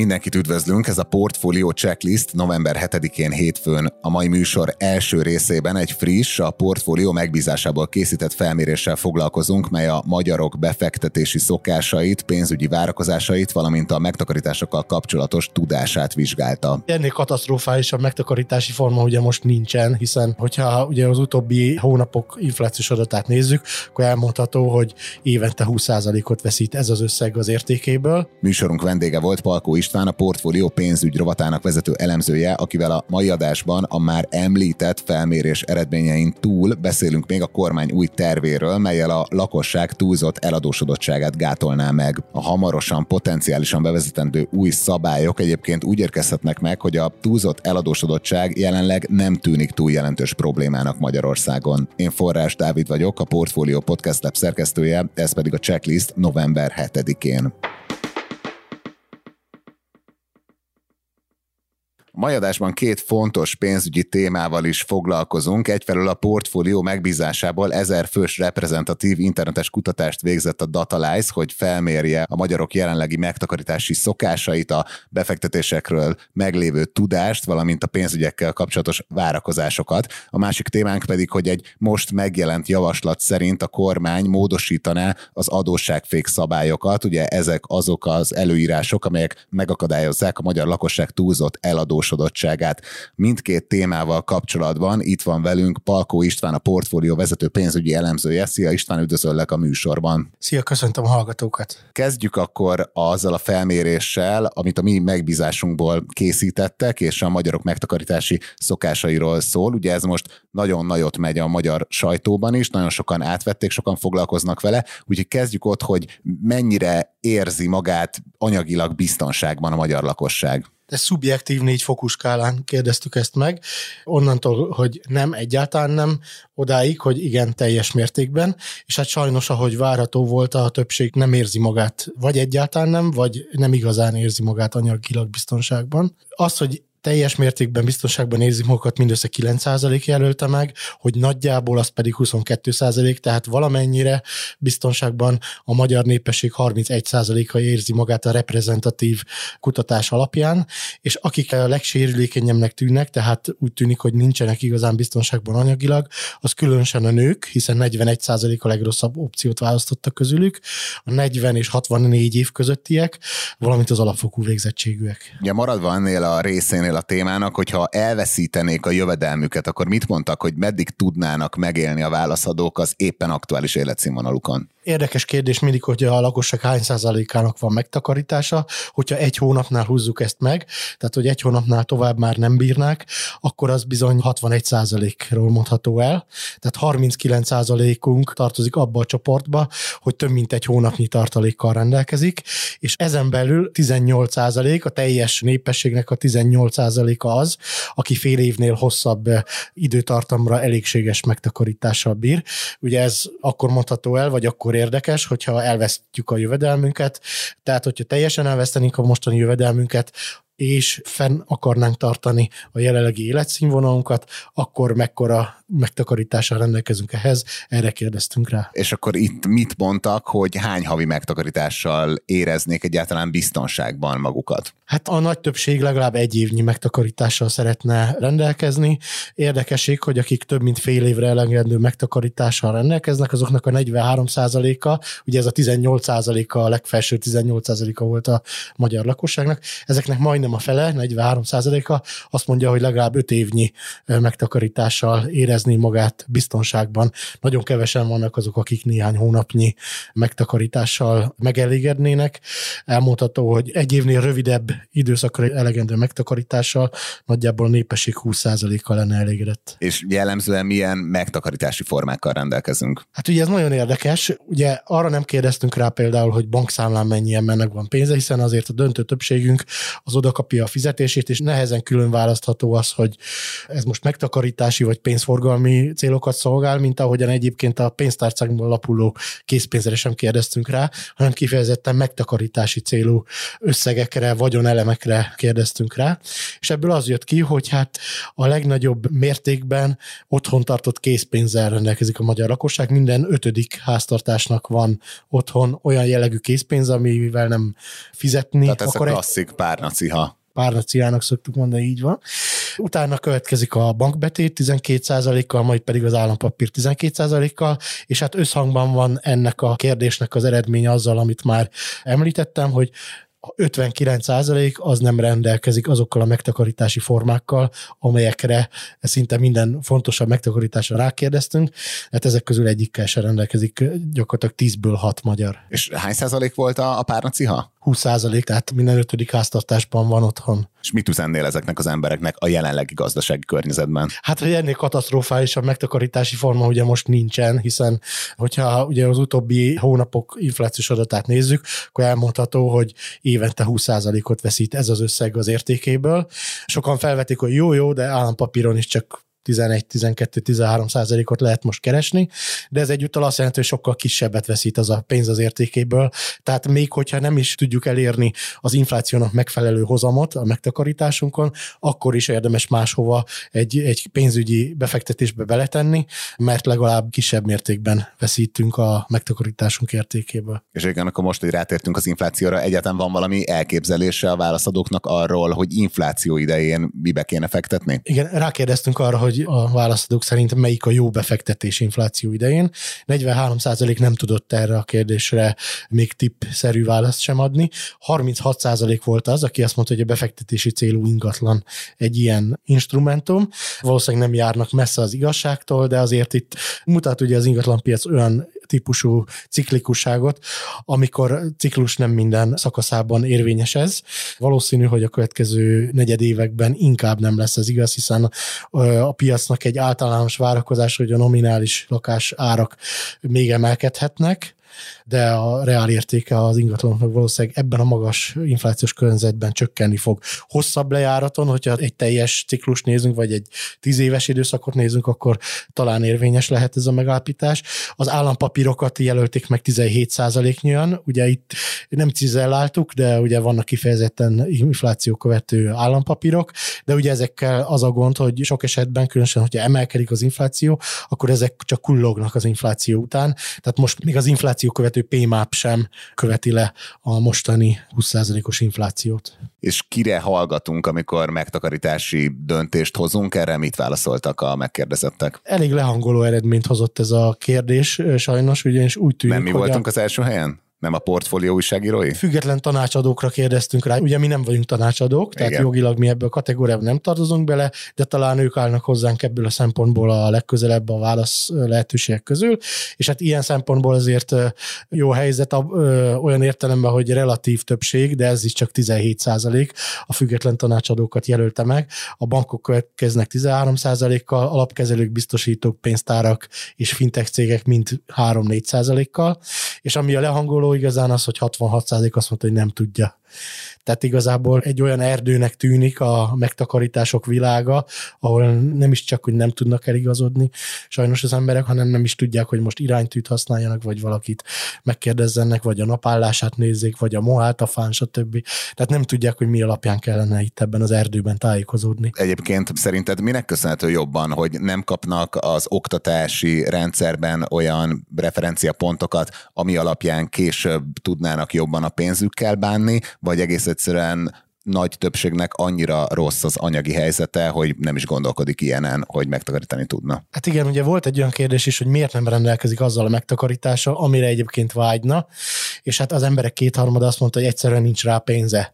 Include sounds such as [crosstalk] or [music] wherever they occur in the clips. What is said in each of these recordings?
Mindenkit üdvözlünk, ez a Portfolio Checklist november 7-én hétfőn. A mai műsor első részében egy friss, a portfólió megbízásából készített felméréssel foglalkozunk, mely a magyarok befektetési szokásait, pénzügyi várakozásait, valamint a megtakarításokkal kapcsolatos tudását vizsgálta. Ennél katasztrofális a megtakarítási forma ugye most nincsen, hiszen hogyha ugye az utóbbi hónapok inflációs adatát nézzük, akkor elmondható, hogy évente 20%-ot veszít ez az összeg az értékéből. Műsorunk vendége volt Palkó István, a portfólió pénzügy rovatának vezető elemzője, akivel a mai adásban a már említett felmérés eredményein túl beszélünk még a kormány új tervéről, melyel a lakosság túlzott eladósodottságát gátolná meg. A hamarosan potenciálisan bevezetendő új szabályok egyébként úgy érkezhetnek meg, hogy a túlzott eladósodottság jelenleg nem tűnik túl jelentős problémának Magyarországon. Én Forrás Dávid vagyok, a Portfolio Podcast Lab szerkesztője, ez pedig a checklist november 7-én. Mai adásban két fontos pénzügyi témával is foglalkozunk. Egyfelől a portfólió megbízásából ezer fős reprezentatív internetes kutatást végzett a Datalize, hogy felmérje a magyarok jelenlegi megtakarítási szokásait, a befektetésekről meglévő tudást, valamint a pénzügyekkel kapcsolatos várakozásokat. A másik témánk pedig, hogy egy most megjelent javaslat szerint a kormány módosítaná az adósságfék szabályokat. Ugye ezek azok az előírások, amelyek megakadályozzák a magyar lakosság túlzott eladós eladósodottságát. Mindkét témával kapcsolatban itt van velünk Palkó István, a portfólió vezető pénzügyi elemzője. Szia István, üdvözöllek a műsorban. Szia, köszöntöm a hallgatókat. Kezdjük akkor azzal a felméréssel, amit a mi megbízásunkból készítettek, és a magyarok megtakarítási szokásairól szól. Ugye ez most nagyon nagyot megy a magyar sajtóban is, nagyon sokan átvették, sokan foglalkoznak vele, úgyhogy kezdjük ott, hogy mennyire érzi magát anyagilag biztonságban a magyar lakosság ez szubjektív négy fokú skálán kérdeztük ezt meg, onnantól, hogy nem, egyáltalán nem, odáig, hogy igen, teljes mértékben, és hát sajnos, ahogy várható volt, a többség nem érzi magát, vagy egyáltalán nem, vagy nem igazán érzi magát anyagilag biztonságban. Az, hogy teljes mértékben biztonságban érzik magukat, mindössze 9% jelölte meg, hogy nagyjából az pedig 22%, tehát valamennyire biztonságban a magyar népesség 31%-a érzi magát a reprezentatív kutatás alapján, és akik a legsérülékenyebbnek tűnnek, tehát úgy tűnik, hogy nincsenek igazán biztonságban anyagilag, az különösen a nők, hiszen 41% a legrosszabb opciót választottak közülük, a 40 és 64 év közöttiek, valamint az alapfokú végzettségűek. Ja, maradva ennél a részén ennél a témának, hogyha elveszítenék a jövedelmüket, akkor mit mondtak, hogy meddig tudnának megélni a válaszadók az éppen aktuális életszínvonalukon? Érdekes kérdés mindig, hogy a lakosság hány százalékának van megtakarítása, hogyha egy hónapnál húzzuk ezt meg, tehát hogy egy hónapnál tovább már nem bírnák, akkor az bizony 61 százalékról mondható el. Tehát 39 százalékunk tartozik abba a csoportba, hogy több mint egy hónapnyi tartalékkal rendelkezik, és ezen belül 18 százalék, a teljes népességnek a 18 százaléka az, aki fél évnél hosszabb időtartamra elégséges megtakarítással bír. Ugye ez akkor mondható el, vagy akkor érdekes, hogyha elvesztjük a jövedelmünket. Tehát, hogyha teljesen elvesztenénk a mostani jövedelmünket, és fenn akarnánk tartani a jelenlegi életszínvonalunkat, akkor mekkora megtakarítással rendelkezünk ehhez, erre kérdeztünk rá. És akkor itt mit mondtak, hogy hány havi megtakarítással éreznék egyáltalán biztonságban magukat? Hát a nagy többség legalább egy évnyi megtakarítással szeretne rendelkezni. Érdekesség, hogy akik több mint fél évre elengedő megtakarítással rendelkeznek, azoknak a 43%-a, ugye ez a 18%-a, a legfelső 18%-a volt a magyar lakosságnak, ezeknek majdnem a fele, 43%-a azt mondja, hogy legalább 5 évnyi megtakarítással érezni magát biztonságban. Nagyon kevesen vannak azok, akik néhány hónapnyi megtakarítással megelégednének. Elmondható, hogy egy évnél rövidebb időszakra elegendő megtakarítással nagyjából a népesség 20%-kal lenne elégedett. És jellemzően milyen megtakarítási formákkal rendelkezünk? Hát ugye ez nagyon érdekes. Ugye arra nem kérdeztünk rá például, hogy bankszámlán mennyien mennek van pénze, hiszen azért a döntő többségünk az oda megkapja a fizetését, és nehezen külön választható az, hogy ez most megtakarítási vagy pénzforgalmi célokat szolgál, mint ahogyan egyébként a pénztárcákból lapuló készpénzre sem kérdeztünk rá, hanem kifejezetten megtakarítási célú összegekre, vagyonelemekre kérdeztünk rá. És ebből az jött ki, hogy hát a legnagyobb mértékben otthon tartott készpénzzel rendelkezik a magyar lakosság. Minden ötödik háztartásnak van otthon olyan jellegű készpénz, amivel nem fizetni. Tehát ez a klasszik párnaciha párnaciának szoktuk mondani, így van. Utána következik a bankbetét 12%-kal, majd pedig az állampapír 12%-kal, és hát összhangban van ennek a kérdésnek az eredménye azzal, amit már említettem, hogy 59% az nem rendelkezik azokkal a megtakarítási formákkal, amelyekre szinte minden fontosabb megtakarításra rákérdeztünk, hát ezek közül egyikkel sem rendelkezik gyakorlatilag 10-ből 6 magyar. És hány százalék volt a, a párnaciha? 20 százalék, tehát minden ötödik háztartásban van otthon. És mit üzennél ezeknek az embereknek a jelenlegi gazdasági környezetben? Hát, hogy ennél katasztrofálisabb megtakarítási forma ugye most nincsen, hiszen hogyha ugye az utóbbi hónapok inflációs adatát nézzük, akkor elmondható, hogy évente 20%-ot veszít ez az összeg az értékéből. Sokan felvetik, hogy jó-jó, de állampapíron is csak 11-12-13 százalékot lehet most keresni, de ez egyúttal azt jelenti, hogy sokkal kisebbet veszít az a pénz az értékéből. Tehát még hogyha nem is tudjuk elérni az inflációnak megfelelő hozamot a megtakarításunkon, akkor is érdemes máshova egy, egy pénzügyi befektetésbe beletenni, mert legalább kisebb mértékben veszítünk a megtakarításunk értékéből. És igen, akkor most, hogy rátértünk az inflációra, egyáltalán van valami elképzelése a válaszadóknak arról, hogy infláció idején mibe kéne fektetni? Igen, rákérdeztünk arra, hogy a választók szerint melyik a jó befektetés infláció idején. 43% nem tudott erre a kérdésre még tippszerű választ sem adni. 36% volt az, aki azt mondta, hogy a befektetési célú ingatlan egy ilyen instrumentum. Valószínűleg nem járnak messze az igazságtól, de azért itt mutat ugye az ingatlanpiac olyan típusú ciklikusságot, amikor ciklus nem minden szakaszában érvényes ez. Valószínű, hogy a következő negyed években inkább nem lesz ez igaz, hiszen a piacnak egy általános várakozás, hogy a nominális lakás árak még emelkedhetnek, de a reál értéke az ingatlanoknak valószínűleg ebben a magas inflációs környezetben csökkenni fog. Hosszabb lejáraton, hogyha egy teljes ciklus nézünk, vagy egy tíz éves időszakot nézünk, akkor talán érvényes lehet ez a megállapítás. Az állampapírokat jelölték meg 17 nyian ugye itt nem cizelláltuk, de ugye vannak kifejezetten infláció követő állampapírok, de ugye ezekkel az a gond, hogy sok esetben, különösen, hogyha emelkedik az infláció, akkor ezek csak kullognak az infláció után. Tehát most még az infláció követő követő PMAP sem követi le a mostani 20%-os inflációt. És kire hallgatunk, amikor megtakarítási döntést hozunk? Erre mit válaszoltak a megkérdezettek? Elég lehangoló eredményt hozott ez a kérdés, sajnos, ugyanis úgy tűnik, Nem mi voltunk a... az első helyen? Nem a portfólió újságírói? Független tanácsadókra kérdeztünk rá. Ugye mi nem vagyunk tanácsadók, tehát Igen. jogilag mi ebből a kategóriában nem tartozunk bele, de talán ők állnak hozzánk ebből a szempontból a legközelebb a válasz lehetőségek közül. És hát ilyen szempontból azért jó helyzet olyan értelemben, hogy relatív többség, de ez is csak 17 százalék a független tanácsadókat jelölte meg. A bankok következnek 13 százalékkal, alapkezelők, biztosítók, pénztárak és fintech cégek mind 3-4 százalékkal. És ami a lehangoló igazán az, hogy 66% azt mondta, hogy nem tudja tehát igazából egy olyan erdőnek tűnik a megtakarítások világa, ahol nem is csak, hogy nem tudnak eligazodni sajnos az emberek, hanem nem is tudják, hogy most iránytűt használjanak, vagy valakit megkérdezzenek, vagy a napállását nézzék, vagy a mohát, a fán, stb. Tehát nem tudják, hogy mi alapján kellene itt ebben az erdőben tájékozódni. Egyébként szerinted minek köszönhető jobban, hogy nem kapnak az oktatási rendszerben olyan referenciapontokat, ami alapján később tudnának jobban a pénzükkel bánni, vagy egész egyszerűen nagy többségnek annyira rossz az anyagi helyzete, hogy nem is gondolkodik ilyenen, hogy megtakarítani tudna. Hát igen, ugye volt egy olyan kérdés is, hogy miért nem rendelkezik azzal a megtakarítással, amire egyébként vágyna, és hát az emberek kétharmada azt mondta, hogy egyszerűen nincs rá pénze.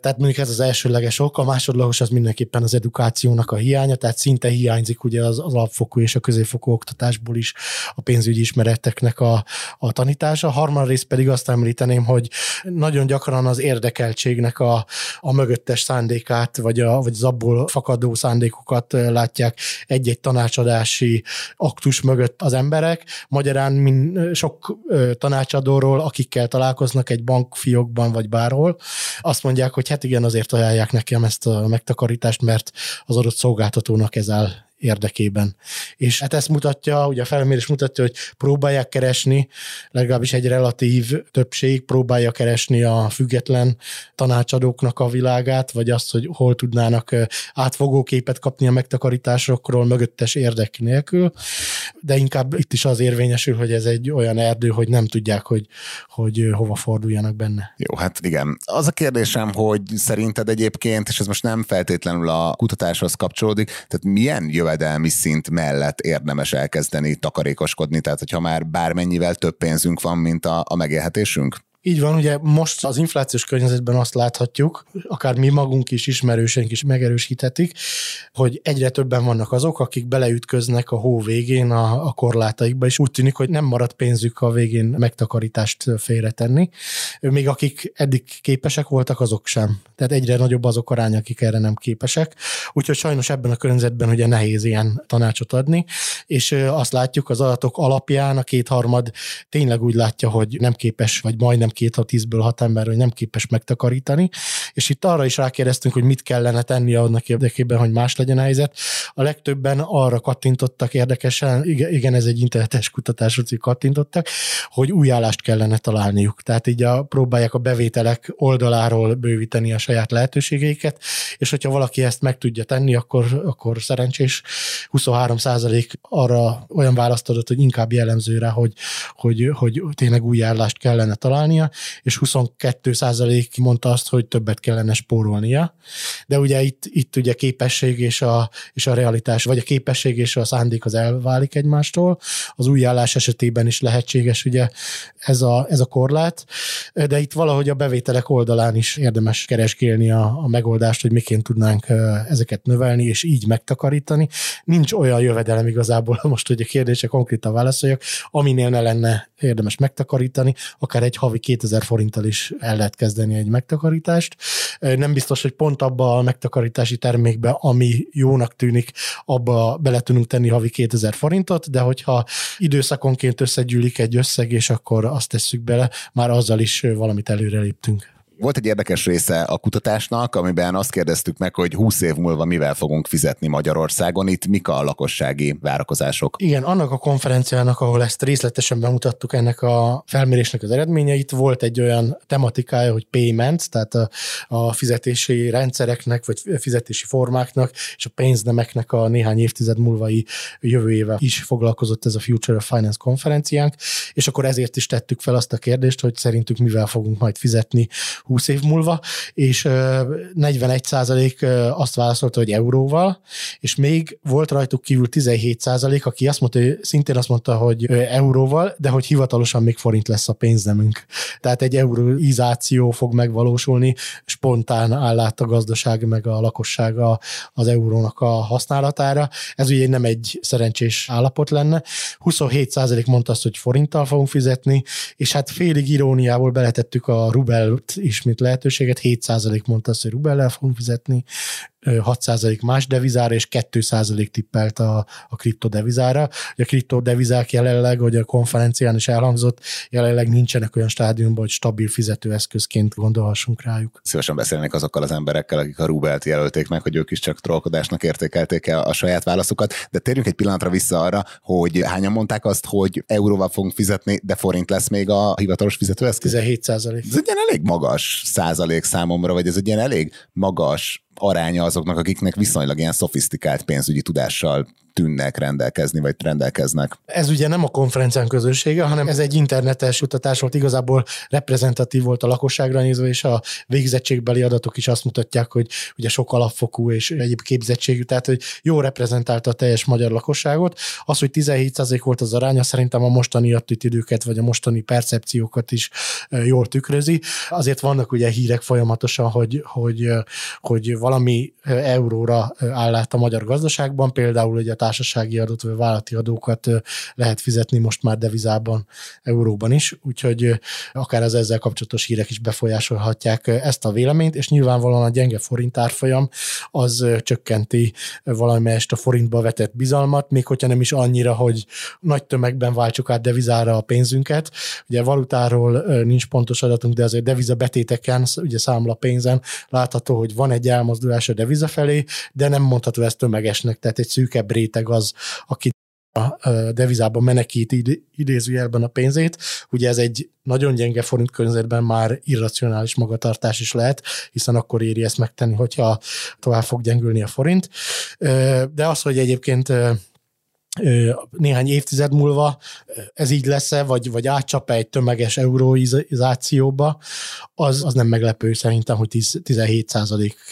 Tehát mondjuk ez az elsőleges ok, a másodlagos az mindenképpen az edukációnak a hiánya, tehát szinte hiányzik ugye az, alapfokú és a középfokú oktatásból is a pénzügyi ismereteknek a, a tanítása. A harmadrészt pedig azt említeném, hogy nagyon gyakran az érdekeltségnek a, a mögöttes szándékát, vagy, a, vagy az abból fakadó szándékokat látják egy-egy tanácsadási aktus mögött az emberek. Magyarán min, sok tanácsadóról, akik akikkel találkoznak egy bankfiókban vagy bárhol, azt mondják, hogy hát igen, azért ajánlják nekem ezt a megtakarítást, mert az adott szolgáltatónak ez áll érdekében. És hát ezt mutatja, ugye a felmérés mutatja, hogy próbálják keresni, legalábbis egy relatív többség próbálja keresni a független tanácsadóknak a világát, vagy azt, hogy hol tudnának átfogó képet kapni a megtakarításokról mögöttes érdek nélkül, de inkább itt is az érvényesül, hogy ez egy olyan erdő, hogy nem tudják, hogy, hogy hova forduljanak benne. Jó, hát igen. Az a kérdésem, hogy szerinted egyébként, és ez most nem feltétlenül a kutatáshoz kapcsolódik, tehát milyen jö jövedelmi szint mellett érdemes elkezdeni takarékoskodni, tehát hogyha már bármennyivel több pénzünk van, mint a, a megélhetésünk? Így van, ugye most az inflációs környezetben azt láthatjuk, akár mi magunk is, ismerőseink is megerősíthetik, hogy egyre többen vannak azok, akik beleütköznek a hó végén a, a korlátaikba, és úgy tűnik, hogy nem marad pénzük a végén megtakarítást félretenni. Még akik eddig képesek voltak, azok sem. Tehát egyre nagyobb azok arány, akik erre nem képesek. Úgyhogy sajnos ebben a környezetben ugye nehéz ilyen tanácsot adni, és azt látjuk az adatok alapján a kétharmad tényleg úgy látja, hogy nem képes, vagy majdnem két a tízből hat ember, hogy nem képes megtakarítani, és itt arra is rákérdeztünk, hogy mit kellene tenni annak érdekében, hogy más legyen a helyzet. A legtöbben arra kattintottak érdekesen, igen, ez egy internetes kutatás, hogy kattintottak, hogy új állást kellene találniuk. Tehát így a, próbálják a bevételek oldaláról bővíteni a saját lehetőségeiket, és hogyha valaki ezt meg tudja tenni, akkor, akkor szerencsés. 23% arra olyan választ adott, hogy inkább jellemző rá, hogy, hogy, hogy tényleg új állást kellene találnia, és 22 százalék mondta azt, hogy többet kellene spórolnia. De ugye itt, itt ugye képesség és a, és a realitás, vagy a képesség és a szándék az elválik egymástól. Az új állás esetében is lehetséges ugye ez a, ez a korlát, de itt valahogy a bevételek oldalán is érdemes keresgélni a, a megoldást, hogy miként tudnánk ezeket növelni, és így megtakarítani. Nincs olyan jövedelem igazából, [laughs] most hogy a kérdése konkrétan válaszoljak, aminél ne lenne érdemes megtakarítani, akár egy havi 2000 forinttal is el lehet kezdeni egy megtakarítást. Nem biztos, hogy pont abba a megtakarítási termékbe, ami jónak tűnik, abba bele tudunk tenni havi 2000 forintot, de hogyha időszakonként összegyűlik egy összeg, és akkor azt tesszük bele, már azzal is valamit előre léptünk. Volt egy érdekes része a kutatásnak, amiben azt kérdeztük meg, hogy 20 év múlva mivel fogunk fizetni Magyarországon, itt mik a lakossági várakozások. Igen, annak a konferenciának, ahol ezt részletesen bemutattuk ennek a felmérésnek az eredményeit, volt egy olyan tematikája, hogy payment, tehát a, a fizetési rendszereknek, vagy fizetési formáknak, és a pénznemeknek a néhány évtized múlvai jövőjével is foglalkozott ez a Future of Finance konferenciánk, és akkor ezért is tettük fel azt a kérdést, hogy szerintük mivel fogunk majd fizetni 20 év múlva, és 41 százalék azt válaszolta, hogy euróval, és még volt rajtuk kívül 17 százalék, aki azt mondta, szintén azt mondta, hogy euróval, de hogy hivatalosan még forint lesz a pénznemünk. Tehát egy euroizáció fog megvalósulni, spontán áll át a gazdaság meg a lakossága az eurónak a használatára. Ez ugye nem egy szerencsés állapot lenne. 27 százalék mondta azt, hogy forinttal fogunk fizetni, és hát félig iróniából beletettük a rubelt is is, mint lehetőséget. 7% mondta azt, hogy rubellel fogunk fizetni, 6% más devizára, és 2% tippelt a, a kriptodevizára. A kriptodevizák jelenleg, hogy a konferencián is elhangzott, jelenleg nincsenek olyan stádiumban, hogy stabil fizetőeszközként gondolhassunk rájuk. Szívesen beszélnék azokkal az emberekkel, akik a rubelt jelölték meg, hogy ők is csak trollkodásnak értékelték el a saját válaszukat. De térjünk egy pillanatra vissza arra, hogy hányan mondták azt, hogy euróval fogunk fizetni, de forint lesz még a hivatalos fizetőeszköz? 17 százalék. Ez ilyen elég magas százalék számomra, vagy ez egy ilyen elég magas aránya azoknak, akiknek viszonylag ilyen szofisztikált pénzügyi tudással tűnnek rendelkezni, vagy rendelkeznek. Ez ugye nem a konferencián közössége, hanem ez egy internetes kutatás volt, igazából reprezentatív volt a lakosságra nézve, és a végzettségbeli adatok is azt mutatják, hogy ugye sok alapfokú és egyéb képzettségű, tehát hogy jó reprezentálta a teljes magyar lakosságot. Az, hogy 17% volt az aránya, szerintem a mostani attitűdőket, vagy a mostani percepciókat is jól tükrözi. Azért vannak ugye hírek folyamatosan, hogy, hogy, hogy valami euróra áll át a magyar gazdaságban, például hogy a társasági adót vagy vállalati adókat lehet fizetni most már devizában, euróban is, úgyhogy akár az ezzel kapcsolatos hírek is befolyásolhatják ezt a véleményt, és nyilvánvalóan a gyenge forint árfolyam az csökkenti valamelyest a forintba vetett bizalmat, még hogyha nem is annyira, hogy nagy tömegben váltsuk át devizára a pénzünket. Ugye valutáról nincs pontos adatunk, de azért deviza betéteken, ugye számla pénzen látható, hogy van egy elmozdulás a deviza felé, de nem mondható ez tömegesnek, tehát egy szűkebb réteg az, aki a devizában menekít idézőjelben a pénzét. Ugye ez egy nagyon gyenge forint környezetben már irracionális magatartás is lehet, hiszen akkor éri ezt megtenni, hogyha tovább fog gyengülni a forint. De az, hogy egyébként néhány évtized múlva ez így lesz-e, vagy, vagy átcsap egy tömeges euróizációba, az, az nem meglepő szerintem, hogy 10, 17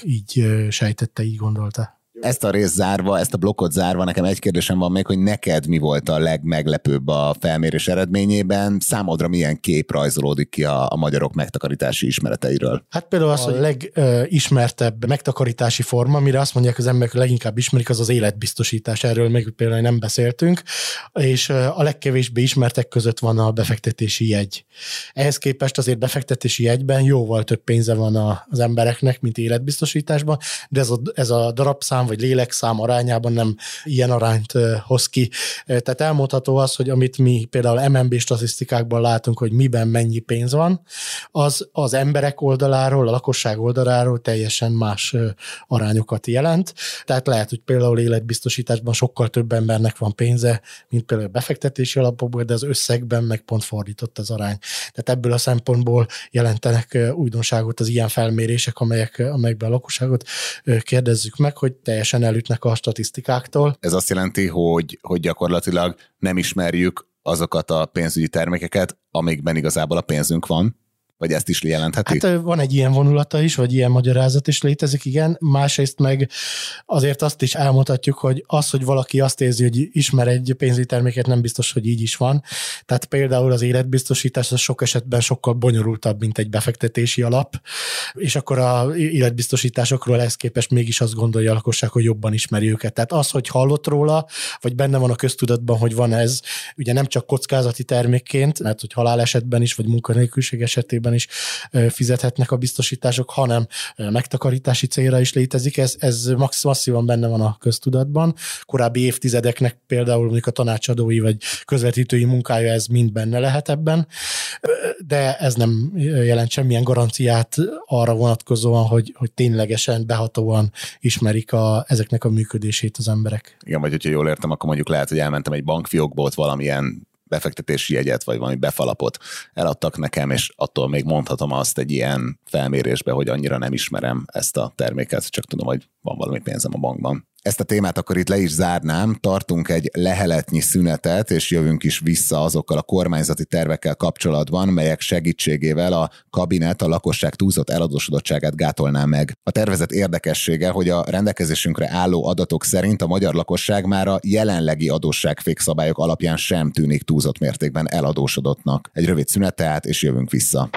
így sejtette, így gondolta. Ezt a részt zárva, ezt a blokkot zárva, nekem egy kérdésem van még, hogy neked mi volt a legmeglepőbb a felmérés eredményében? Számodra milyen kép rajzolódik ki a, a magyarok megtakarítási ismereteiről? Hát például az, a hogy legismertebb megtakarítási forma, amire azt mondják, az emberek leginkább ismerik, az az életbiztosítás. Erről még például nem beszéltünk, és a legkevésbé ismertek között van a befektetési jegy. Ehhez képest azért befektetési jegyben jóval több pénze van az embereknek, mint életbiztosításban, de ez a, ez a darabszám vagy lélekszám arányában nem ilyen arányt hoz ki. Tehát elmondható az, hogy amit mi például MNB statisztikákban látunk, hogy miben mennyi pénz van, az az emberek oldaláról, a lakosság oldaláról teljesen más arányokat jelent. Tehát lehet, hogy például életbiztosításban sokkal több embernek van pénze, mint például befektetési alapokban, de az összegben meg pont fordított az arány. Tehát ebből a szempontból jelentenek újdonságot az ilyen felmérések, amelyek, amelyekben a lakosságot kérdezzük meg, hogy te teljesen elütnek a statisztikáktól. Ez azt jelenti, hogy, hogy gyakorlatilag nem ismerjük azokat a pénzügyi termékeket, amikben igazából a pénzünk van, vagy ezt is jelentheti? Hát van egy ilyen vonulata is, vagy ilyen magyarázat is létezik, igen. Másrészt meg azért azt is elmondhatjuk, hogy az, hogy valaki azt érzi, hogy ismer egy pénzügyi terméket, nem biztos, hogy így is van. Tehát például az életbiztosítás az sok esetben sokkal bonyolultabb, mint egy befektetési alap, és akkor a életbiztosításokról ezt képest mégis azt gondolja a lakosság, hogy jobban ismeri őket. Tehát az, hogy hallott róla, vagy benne van a köztudatban, hogy van ez, ugye nem csak kockázati termékként, mert hogy halál esetben is, vagy munkanélküliség esetében is fizethetnek a biztosítások, hanem megtakarítási célra is létezik. Ez, ez masszívan benne van a köztudatban. Korábbi évtizedeknek például mondjuk a tanácsadói vagy közvetítői munkája ez mind benne lehet ebben, de ez nem jelent semmilyen garanciát arra vonatkozóan, hogy, hogy ténylegesen behatóan ismerik a, ezeknek a működését az emberek. Igen, vagy hogyha jól értem, akkor mondjuk lehet, hogy elmentem egy bankfiókba, ott valamilyen befektetési jegyet, vagy valami befalapot eladtak nekem, és attól még mondhatom azt egy ilyen felmérésbe, hogy annyira nem ismerem ezt a terméket, csak tudom, hogy van valami pénzem a bankban. Ezt a témát akkor itt le is zárnám, tartunk egy leheletnyi szünetet, és jövünk is vissza azokkal a kormányzati tervekkel kapcsolatban, melyek segítségével a kabinet a lakosság túlzott eladósodottságát gátolná meg. A tervezet érdekessége, hogy a rendelkezésünkre álló adatok szerint a magyar lakosság már a jelenlegi adósságfékszabályok alapján sem tűnik túlzott mértékben eladósodottnak. Egy rövid szünet tehát, és jövünk vissza.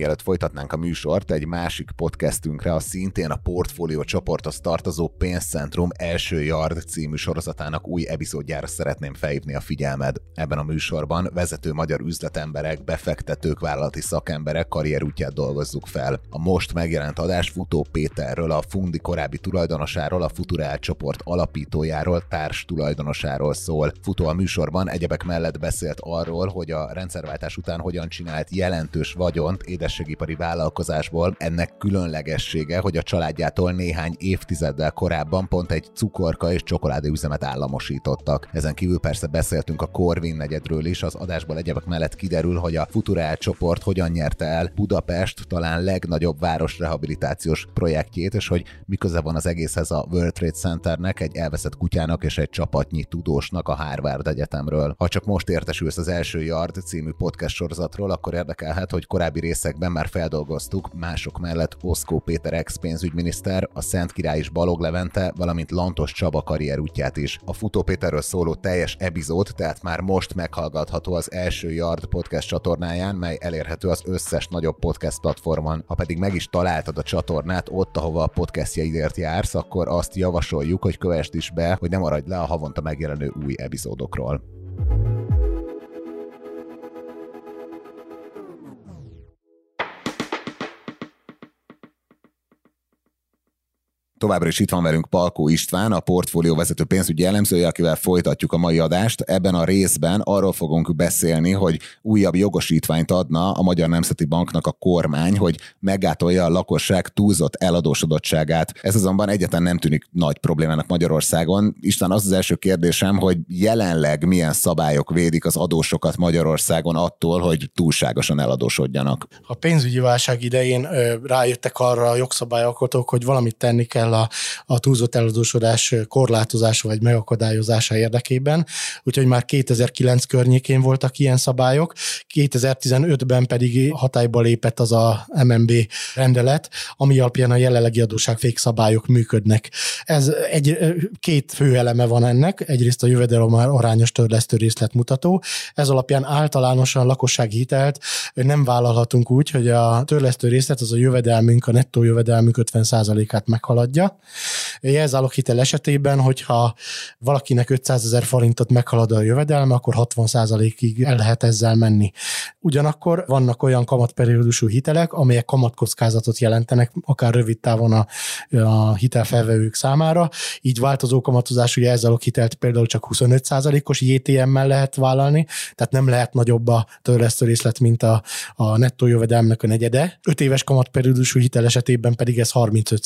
Mielőtt folytatnánk a műsort, egy másik podcastünkre, a szintén a Portfolio csoporthoz tartozó Pénzcentrum első Yard című sorozatának új epizódjára szeretném felhívni a figyelmed. Ebben a műsorban vezető magyar üzletemberek, befektetők, vállalati szakemberek karrierútját dolgozzuk fel. A most megjelent adás Futó Péterről, a Fundi korábbi tulajdonosáról, a Futurál csoport alapítójáról, társ tulajdonosáról szól. Futó a műsorban egyebek mellett beszélt arról, hogy a rendszerváltás után hogyan csinált jelentős vagyont édes édességipari vállalkozásból. Ennek különlegessége, hogy a családjától néhány évtizeddel korábban pont egy cukorka és csokoládéüzemet államosítottak. Ezen kívül persze beszéltünk a Corvin negyedről is, az adásból egyebek mellett kiderül, hogy a Futurál csoport hogyan nyerte el Budapest talán legnagyobb városrehabilitációs projektjét, és hogy miköze van az egészhez a World Trade Centernek, egy elveszett kutyának és egy csapatnyi tudósnak a Harvard Egyetemről. Ha csak most értesülsz az első Yard című podcast sorozatról, akkor érdekelhet, hogy korábbi részek részletekben már feldolgoztuk mások mellett Oszkó Péter ex-pénzügyminiszter, a Szent Király is Balog Levente, valamint Lantos Csaba karrierútját is. A Futó Péterről szóló teljes epizód tehát már most meghallgatható az első Yard podcast csatornáján, mely elérhető az összes nagyobb podcast platformon. Ha pedig meg is találtad a csatornát ott, ahova a podcastjaidért jársz, akkor azt javasoljuk, hogy kövesd is be, hogy ne maradj le a havonta megjelenő új epizódokról. Továbbra is itt van velünk Palkó István, a portfólió vezető pénzügyi elemzője, akivel folytatjuk a mai adást. Ebben a részben arról fogunk beszélni, hogy újabb jogosítványt adna a Magyar Nemzeti Banknak a kormány, hogy meggátolja a lakosság túlzott eladósodottságát. Ez azonban egyetlen nem tűnik nagy problémának Magyarországon. István, az az első kérdésem, hogy jelenleg milyen szabályok védik az adósokat Magyarországon attól, hogy túlságosan eladósodjanak? A pénzügyi válság idején rájöttek arra a jogszabályalkotók, hogy valamit tenni kell el a, a túlzott eladósodás korlátozása vagy megakadályozása érdekében. Úgyhogy már 2009 környékén voltak ilyen szabályok, 2015-ben pedig hatályba lépett az a MNB rendelet, ami alapján a jelenlegi adósságfék szabályok működnek. Ez egy, két fő eleme van ennek, egyrészt a jövedelem arányos törlesztő részletmutató, ez alapján általánosan lakossági hitelt nem vállalhatunk úgy, hogy a törlesztő részlet az a jövedelmünk, a nettó jövedelmünk 50%-át meghaladja, adja. Jelzálog hitel esetében, hogyha valakinek 500 ezer forintot meghalad a jövedelme, akkor 60%-ig el lehet ezzel menni. Ugyanakkor vannak olyan kamatperiódusú hitelek, amelyek kamatkockázatot jelentenek, akár rövid távon a, a hitelfelvevők számára. Így változó kamatozású jelzálog hitelt például csak 25%-os JTM-mel lehet vállalni, tehát nem lehet nagyobb a törlesztő részlet, mint a, a nettó jövedelmnek a negyede. 5 éves kamatperiódusú hitel esetében pedig ez 35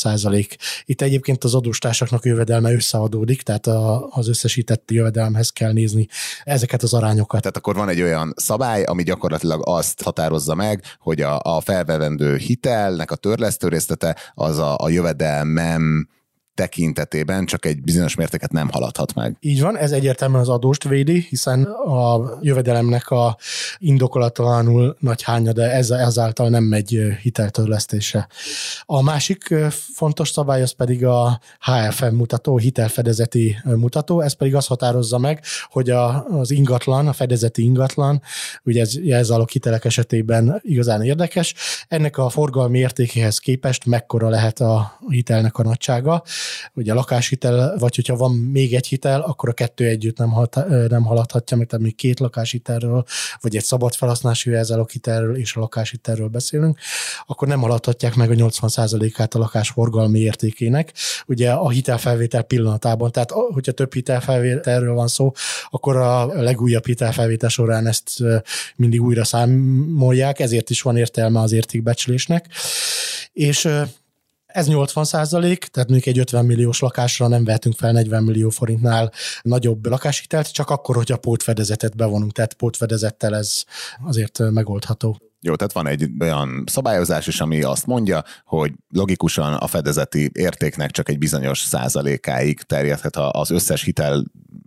itt egyébként az adóstársaknak jövedelme összeadódik, tehát a, az összesített jövedelmhez kell nézni ezeket az arányokat. Tehát akkor van egy olyan szabály, ami gyakorlatilag azt határozza meg, hogy a, a felvevendő hitelnek a törlesztő részlete az a, a jövedelmem tekintetében csak egy bizonyos mértéket nem haladhat meg. Így van, ez egyértelműen az adóst védi, hiszen a jövedelemnek a indokolatlanul nagy hánya, de ez, ezáltal nem megy hiteltörlesztése. A másik fontos szabály az pedig a HFM mutató, hitelfedezeti mutató, ez pedig azt határozza meg, hogy a, az ingatlan, a fedezeti ingatlan, ugye ez jelzálog hitelek esetében igazán érdekes, ennek a forgalmi értékéhez képest mekkora lehet a hitelnek a nagysága, ugye a lakáshitel, vagy hogyha van még egy hitel, akkor a kettő együtt nem, hat, nem haladhatja, mert még két lakáshitelről, vagy egy szabad felhasználási hitelről és a lakáshitelről beszélünk, akkor nem haladhatják meg a 80%-át a lakás forgalmi értékének. Ugye a hitelfelvétel pillanatában, tehát hogyha több hitelfelvételről van szó, akkor a legújabb hitelfelvétel során ezt mindig újra számolják, ezért is van értelme az értékbecslésnek. És ez 80 százalék, tehát mondjuk egy 50 milliós lakásra nem vehetünk fel 40 millió forintnál nagyobb lakáshitelt, csak akkor, hogyha pótfedezetet bevonunk, tehát pótfedezettel ez azért megoldható. Jó, tehát van egy olyan szabályozás is, ami azt mondja, hogy logikusan a fedezeti értéknek csak egy bizonyos százalékáig terjedhet az összes hitel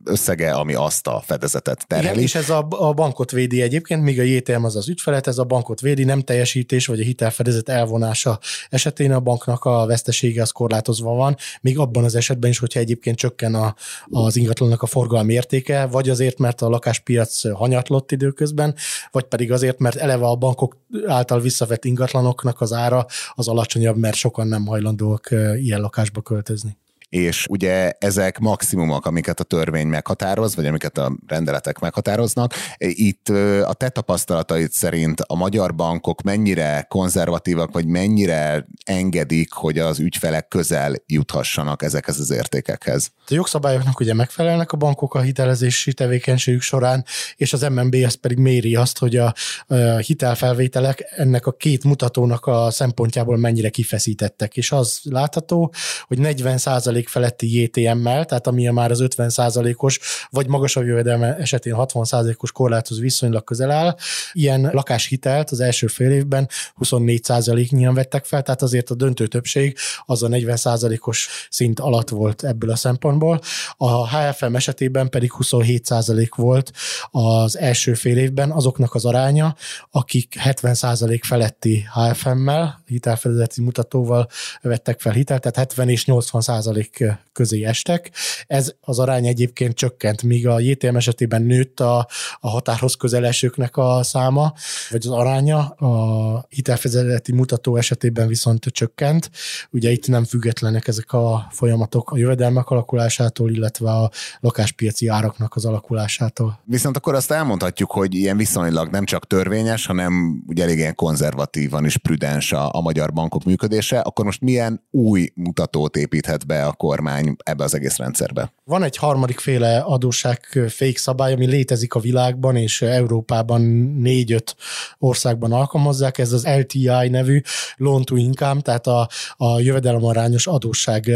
összege, ami azt a fedezetet terheli. Igen, és ez a, a bankot védi egyébként, míg a JTM az az ügyfelet, ez a bankot védi, nem teljesítés vagy a hitelfedezet elvonása esetén a banknak a vesztesége az korlátozva van, még abban az esetben is, hogyha egyébként csökken a, az ingatlannak a forgalmi értéke, vagy azért, mert a lakáspiac hanyatlott időközben, vagy pedig azért, mert eleve a bankok által visszavett ingatlanoknak az ára az alacsonyabb, mert sokan nem hajlandóak ilyen lakásba költözni és ugye ezek maximumok, amiket a törvény meghatároz, vagy amiket a rendeletek meghatároznak. Itt a te tapasztalataid szerint a magyar bankok mennyire konzervatívak, vagy mennyire engedik, hogy az ügyfelek közel juthassanak ezekhez az értékekhez? A jogszabályoknak ugye megfelelnek a bankok a hitelezési tevékenységük során, és az MNB ezt pedig méri azt, hogy a, a hitelfelvételek ennek a két mutatónak a szempontjából mennyire kifeszítettek, és az látható, hogy 40 70% feletti JTM-mel, tehát ami már az 50%-os, vagy magasabb jövedelme esetén 60%-os korláthoz viszonylag közel áll. Ilyen lakáshitelt az első fél évben 24%-nyian vettek fel, tehát azért a döntő többség az a 40%-os szint alatt volt ebből a szempontból. A HFM esetében pedig 27% volt az első fél évben azoknak az aránya, akik 70% feletti HFM-mel, hitelfedezeti mutatóval vettek fel hitelt, tehát 70 és 80 százalék közé estek. Ez az arány egyébként csökkent, míg a JTM esetében nőtt a, a határhoz közelesőknek a száma, vagy az aránya, a hitelfedezeti mutató esetében viszont csökkent. Ugye itt nem függetlenek ezek a folyamatok a jövedelmek alakulásától, illetve a lakáspiaci áraknak az alakulásától. Viszont akkor azt elmondhatjuk, hogy ilyen viszonylag nem csak törvényes, hanem ugye elég ilyen konzervatívan is prudens a, a magyar bankok működése, akkor most milyen új mutatót építhet be a kormány ebbe az egész rendszerbe? Van egy harmadik féle adósság fék szabály, ami létezik a világban, és Európában négy-öt országban alkalmazzák, ez az LTI nevű Loan to Income, tehát a, a jövedelemarányos adósság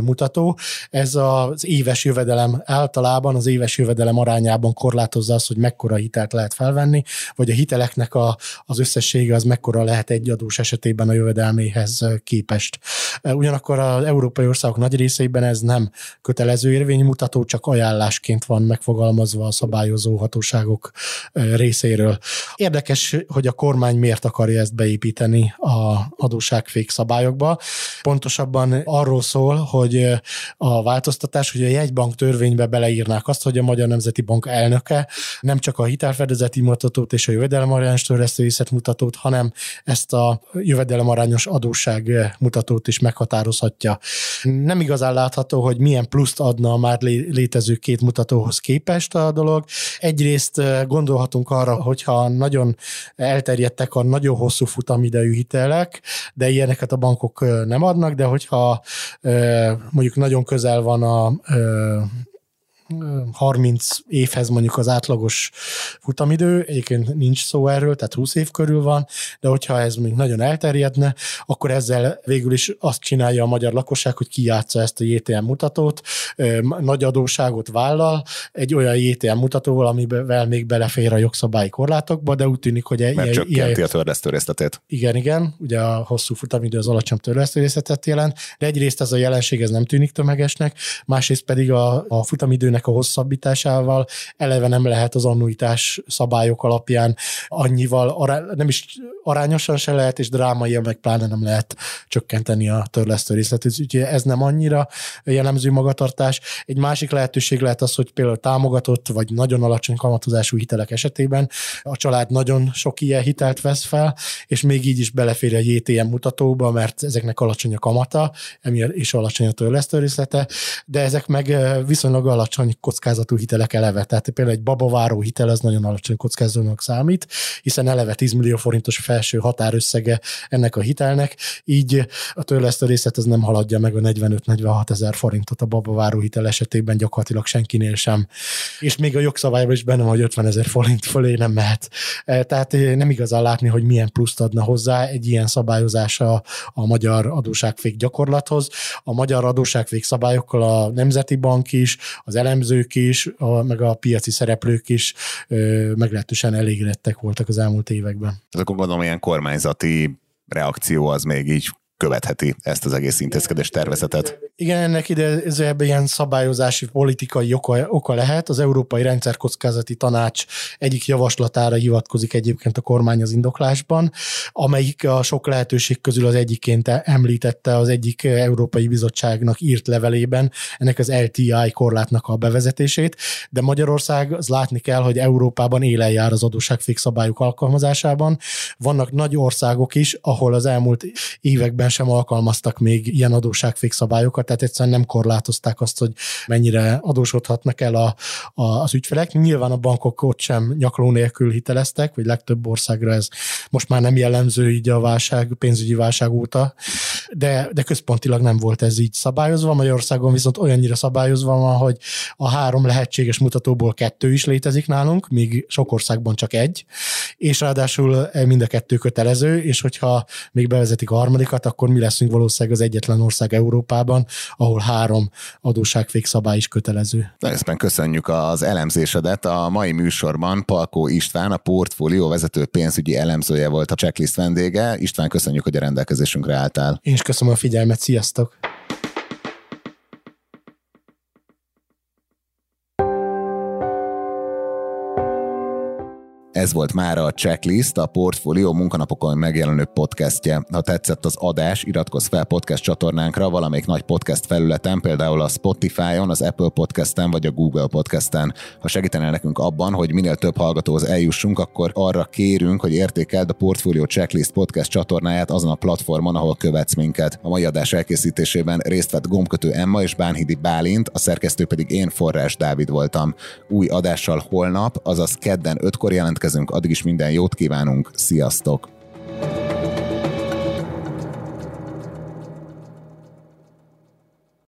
mutató. Ez az éves jövedelem általában az éves jövedelem arányában korlátozza azt, hogy mekkora hitelt lehet felvenni, vagy a hiteleknek a, az összessége az mekkora lehet egy adós esetében a jövedelméhez képest. Ugyanakkor az európai országok nagy részeiben ez nem kötelező mutató, csak ajánlásként van megfogalmazva a szabályozó hatóságok részéről. Érdekes, hogy a kormány miért akarja ezt beépíteni a adósságfék szabályokba. Pontosabban arról szól, hogy a változtatás, hogy a jegybank törvénybe beleírnák azt, hogy a Magyar Nemzeti Bank elnöke nem csak a hitelfedezeti mutatót és a jövedelemarányos törlesztőészet mutatót, hanem ezt a jövedelemarányos adósság mutatót is meghatározhatja. Nem igazán látható, hogy milyen pluszt adna a már létező két mutatóhoz képest a dolog. Egyrészt gondolhatunk arra, hogyha nagyon elterjedtek a nagyon hosszú futamidejű hitelek, de ilyeneket a bankok nem adnak, de hogyha mondjuk nagyon közel van a 30 évhez mondjuk az átlagos futamidő, egyébként nincs szó erről, tehát 20 év körül van, de hogyha ez még nagyon elterjedne, akkor ezzel végül is azt csinálja a magyar lakosság, hogy kijátsza ezt a JTM mutatót, nagy adóságot vállal egy olyan JTM mutatóval, amivel még belefér a jogszabályi korlátokba, de úgy tűnik, hogy Mert ilyen, csökkenti ilyen, a törlesztőrészletét. Igen, igen, ugye a hosszú futamidő az alacsony törlesztőrészletet jelent, de egyrészt ez a jelenség ez nem tűnik tömegesnek, másrészt pedig a, a futamidőnek ennek a hosszabbításával eleve nem lehet az annuitás szabályok alapján annyival, ará, nem is arányosan se lehet, és drámai meg pláne nem lehet csökkenteni a törlesztő részletet. Úgyhogy ez nem annyira jellemző magatartás. Egy másik lehetőség lehet az, hogy például támogatott vagy nagyon alacsony kamatozású hitelek esetében a család nagyon sok ilyen hitelt vesz fel, és még így is belefér a JTM mutatóba, mert ezeknek alacsony a kamata, emiatt is alacsony a törlesztő részlete, de ezek meg viszonylag alacsony kockázatú hitelek eleve. Tehát például egy babaváró hitel az nagyon alacsony kockázatúnak számít, hiszen eleve 10 millió forintos felső határösszege ennek a hitelnek, így a törlesztő részlet az nem haladja meg a 45-46 ezer forintot a babaváró hitel esetében gyakorlatilag senkinél sem. És még a jogszabályban is benne van, hogy 50 ezer forint fölé nem mehet. E, tehát nem igazán látni, hogy milyen pluszt adna hozzá egy ilyen szabályozása a magyar adóságfék gyakorlathoz. A magyar adóságfék szabályokkal a Nemzeti Bank is, az LM elemzők is, a, meg a piaci szereplők is ö, meglehetősen elégedettek voltak az elmúlt években. Tehát akkor gondolom, ilyen kormányzati reakció az még így követheti ezt az egész intézkedés tervezetet. Igen, ennek ide ez ilyen szabályozási politikai oka, oka lehet. Az Európai Rendszerkockázati Tanács egyik javaslatára hivatkozik egyébként a kormány az indoklásban, amelyik a sok lehetőség közül az egyikként említette az egyik Európai Bizottságnak írt levelében ennek az LTI korlátnak a bevezetését, de Magyarország az látni kell, hogy Európában élen jár az adósságfix szabályok alkalmazásában. Vannak nagy országok is, ahol az elmúlt években sem alkalmaztak még ilyen adósságfix szabályokat, tehát egyszerűen nem korlátozták azt, hogy mennyire adósodhatnak el a, a, az ügyfelek. Nyilván a bankok ott sem nyakló nélkül hiteleztek, vagy legtöbb országra ez most már nem jellemző így a válság, pénzügyi válság óta. De, de központilag nem volt ez így szabályozva. Magyarországon viszont olyannyira szabályozva van, hogy a három lehetséges mutatóból kettő is létezik nálunk, míg sok országban csak egy, és ráadásul mind a kettő kötelező, és hogyha még bevezetik a harmadikat, akkor mi leszünk valószínűleg az egyetlen ország Európában, ahol három adósságfékszabály is kötelező. Szépen köszönjük az elemzésedet. A mai műsorban Palkó István, a portfólió vezető pénzügyi elemzője volt a checklist vendége. István, köszönjük, hogy a rendelkezésünkre álltál. Én is köszönöm a figyelmet, sziasztok! Ez volt már a Checklist, a Portfolio munkanapokon megjelenő podcastje. Ha tetszett az adás, iratkozz fel podcast csatornánkra valamelyik nagy podcast felületen, például a Spotify-on, az Apple Podcast-en vagy a Google Podcast-en. Ha segítenél nekünk abban, hogy minél több hallgatóhoz eljussunk, akkor arra kérünk, hogy értékeld a Portfolio Checklist podcast csatornáját azon a platformon, ahol követsz minket. A mai adás elkészítésében részt vett gombkötő Emma és Bánhidi Bálint, a szerkesztő pedig én Forrás Dávid voltam. Új adással holnap, azaz kedden 5-kor jelentkezünk. Addig is minden jót kívánunk, sziasztok!